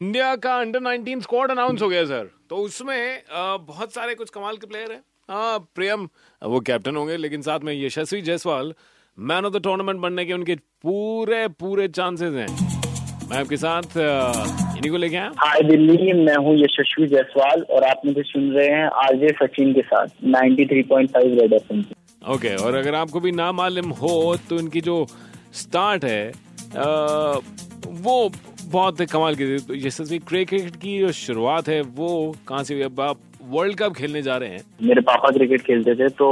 India का under 19 squad announce हो गया सर तो उसमें बहुत सारे कुछ कमाल के प्लेयर हैं। हाँ प्रियम वो कैप्टन होंगे लेकिन साथ में Yashasvi Jaiswal man of the tournament बनने के उनके पूरे पूरे चांसेस हैं। मैं आपके साथ इन्हीं को लेके आया। हाय दिल्ली मैं हूँ यशस्वी जायसवाल और आप मुझे सुन रहे हैं आरजे सचिन के साथ 93.5 रेड एफएम ओके और अगर आपको भी ना मालूम हो तो इनकी जो स्टार्ट है आ, वो बहुत कमाल की थी। यशस्वी क्रिकेट की जो शुरुआत है, वो कहाँ से हुई? अब आप वर्ल्ड कप खेलने जा रहे हैं। मेरे पापा क्रिकेट खेलते थे तो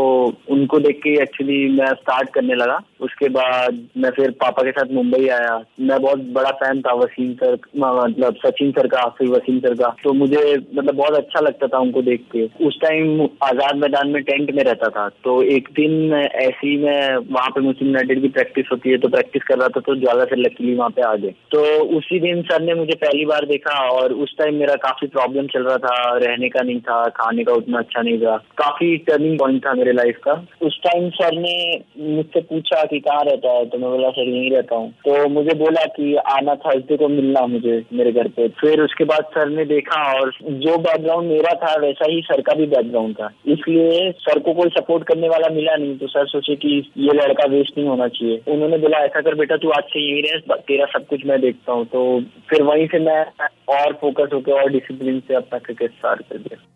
उनको देख के एक्चुअली मैं स्टार्ट करने लगा। उसके बाद मैं फिर पापा के साथ मुंबई आया। मैं बहुत बड़ा फ़ैन था, वसीम सर मतलब सचिन सर का, फिर वसीम सर का। तो मुझे मतलब बहुत अच्छा लगता था उनको देख के। उस टाइम आज़ाद मैदान में टेंट में रहता था। तो एक दिन ऐसी में वहाँ पे मुस्लिम यूनाइटेड की प्रैक्टिस होती है तो प्रैक्टिस कर रहा था तो ज़्यादा से लकीली वहाँ पे आ गए। तो उसी दिन सर ने मुझे पहली बार देखा, और उस टाइम मेरा काफ़ी प्रॉब्लम चल रहा था, रहने का नहीं था, खाने का उतना अच्छा नहीं था। काफ़ी टर्निंग पॉइंट था मेरे लाइफ का। उस टाइम सर ने मुझसे पूछा कि कहाँ रहता है तो मैं बोला, सर, यहीं रहता हूँ। तो मुझे बोला कि आना थर्सडे को मिलना मुझे, मेरे घर पे। फिर उसके बाद सर ने देखा और जो बैकग्राउंड मेरा था, वैसा ही सर का भी बैकग्राउंड था। इसलिए सर को कोई सपोर्ट करने वाला मिला नहीं तो सर सोचे कि ये लड़का वेस्ट नहीं होना चाहिए। उन्होंने बोला, ऐसा कर बेटा, तू आज से यही रहे तेरा सब कुछ मैं देखता हूँ। तो फिर वहीं से मैं और फोकस होकर और डिसिप्लिन से अपना क्रिकेट स्टार्ट कर दिया।